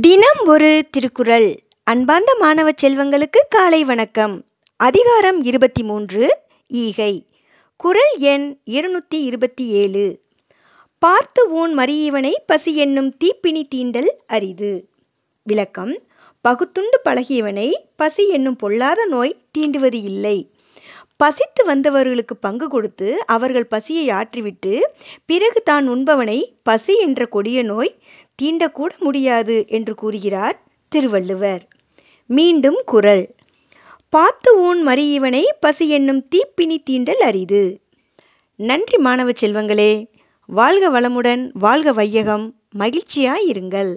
தினம் ஒரு திருக்குறள். அன்பார்ந்த மாணவ செல்வங்களுக்கு காலை வணக்கம். அதிகாரம் இருபத்தி மூன்று ஈகை. குறள் எண் இருநூற்றி இருபத்தி ஏழு. பார்த்து ஊன் மறியவனை பசி என்னும் தீப்பினி தீண்டல் அரிது. விளக்கம். பகுத்துண்டு பழகியவனை பசி என்னும் பொல்லாத நோய் தீண்டுவது இல்லை. பசித்து வந்தவர்களுக்கு பங்கு கொடுத்து அவர்கள் பசியை ஆற்றிவிட்டு பிறகு தான் உண்பவனை பசி என்ற கொடிய நோய் தீண்டக்கூட முடியாது என்று கூறுகிறார் திருவள்ளுவர். மீண்டும் குரல். பார்த்து ஊன் மறியவனை பசி என்னும் தீப்பினி தீண்டல் அரிது. நன்றி மாணவ செல்வங்களே வாழ்க வளமுடன் வாழ்க வையகம் மகிழ்ச்சியாயிருங்கள்